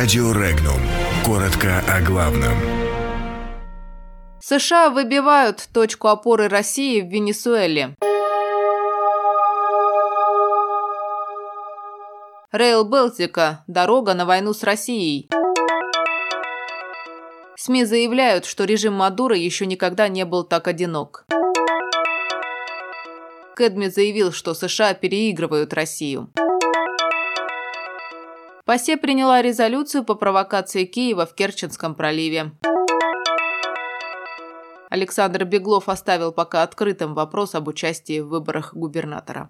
Радио Регнум. Коротко о главном. США выбивают точку опоры России в Венесуэле. Рейл Балтика – дорога на войну с Россией. СМИ заявляют, что режим Мадуро еще никогда не был так одинок. Кэдми заявил, что США переигрывают Россию. ПАСЕ приняла резолюцию по провокации Киева в Керченском проливе. Александр Беглов оставил пока открытым вопрос об участии в выборах губернатора.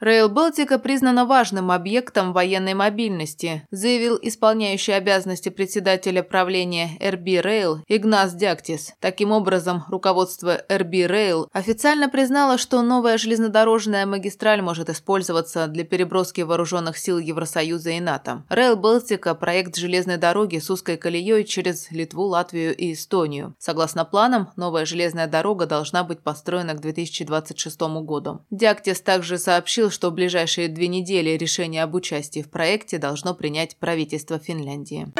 Рейл Балтика признана важным объектом военной мобильности, заявил исполняющий обязанности председателя правления RB Rail Игнас Дяктис. Таким образом, руководство RB Rail официально признало, что новая железнодорожная магистраль может использоваться для переброски вооруженных сил Евросоюза и НАТО. Рейл Балтика – проект железной дороги с узкой колеей через Литву, Латвию и Эстонию. Согласно планам, новая железная дорога должна быть построена к 2026 году. Дяктис также сообщил, что в ближайшие две недели решение об участии в проекте должно принять правительство Финляндии.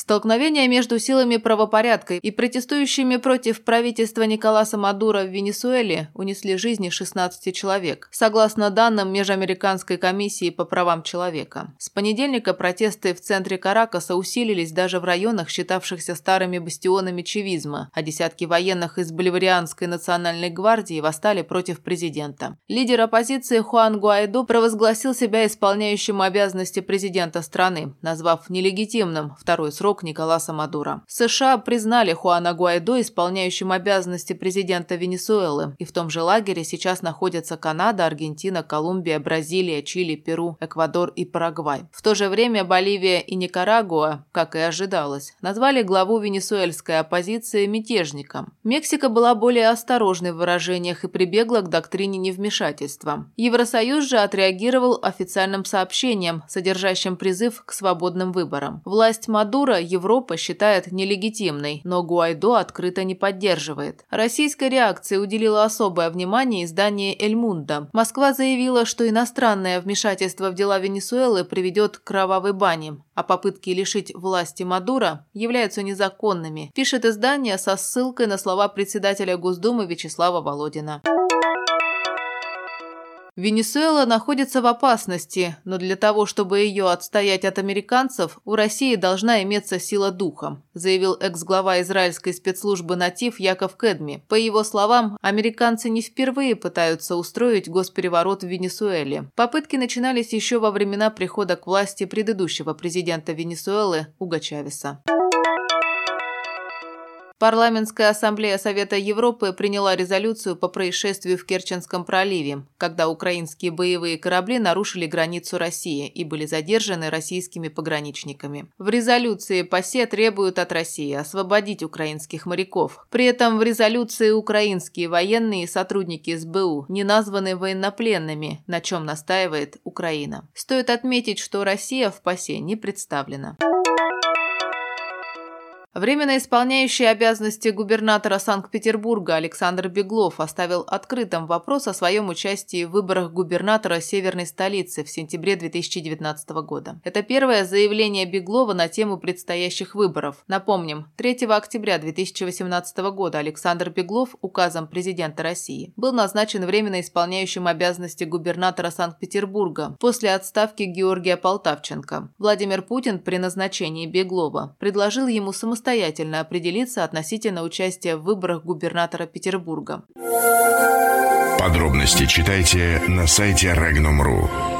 Столкновения между силами правопорядка и протестующими против правительства Николаса Мадуро в Венесуэле унесли жизни 16 человек, согласно данным Межамериканской комиссии по правам человека. С понедельника протесты в центре Каракаса усилились даже в районах, считавшихся старыми бастионами чевизма, а десятки военных из Боливарианской национальной гвардии восстали против президента. Лидер оппозиции Хуан Гуайдо провозгласил себя исполняющим обязанности президента страны, назвав нелегитимным второй срок срок Николаса Мадуро. США признали Хуана Гуайдо исполняющим обязанности президента Венесуэлы, и в том же лагере сейчас находятся Канада, Аргентина, Колумбия, Бразилия, Чили, Перу, Эквадор и Парагвай. В то же время Боливия и Никарагуа, как и ожидалось, назвали главу венесуэльской оппозиции мятежником. Мексика была более осторожной в выражениях и прибегла к доктрине невмешательства. Евросоюз же отреагировал официальным сообщением, содержащим призыв к свободным выборам. Власть Мадуро Европа считает нелегитимной, но Гуайдо открыто не поддерживает. Российской реакции уделила особое внимание издание «Эль Мунда». Москва заявила, что иностранное вмешательство в дела Венесуэлы приведет к кровавой бане, а попытки лишить власти Мадура являются незаконными, пишет издание со ссылкой на слова председателя Госдумы Вячеслава Володина. Венесуэла находится в опасности, но для того, чтобы ее отстоять от американцев, у России должна иметься сила духа, заявил экс-глава израильской спецслужбы «Натив» Яков Кедми. По его словам, американцы не впервые пытаются устроить госпереворот в Венесуэле. Попытки начинались еще во времена прихода к власти предыдущего президента Венесуэлы Уга Чавеса. Парламентская ассамблея Совета Европы приняла резолюцию по происшествию в Керченском проливе, когда украинские боевые корабли нарушили границу России и были задержаны российскими пограничниками. В резолюции ПАСЕ требуют от России освободить украинских моряков. При этом в резолюции украинские военные и сотрудники СБУ не названы военнопленными, на чем настаивает Украина. Стоит отметить, что Россия в ПАСЕ не представлена. Временно исполняющий обязанности губернатора Санкт-Петербурга Александр Беглов оставил открытым вопрос о своем участии в выборах губернатора северной столицы в сентябре 2019 года. Это первое заявление Беглова на тему предстоящих выборов. Напомним, 3 октября 2018 года Александр Беглов указом президента России был назначен временно исполняющим обязанности губернатора Санкт-Петербурга после отставки Георгия Полтавченко. Владимир Путин при назначении Беглова предложил ему самостоятельно самостоятельно определиться относительно участия в выборах губернатора Петербурга. Подробности читайте на сайте Regnum.ru.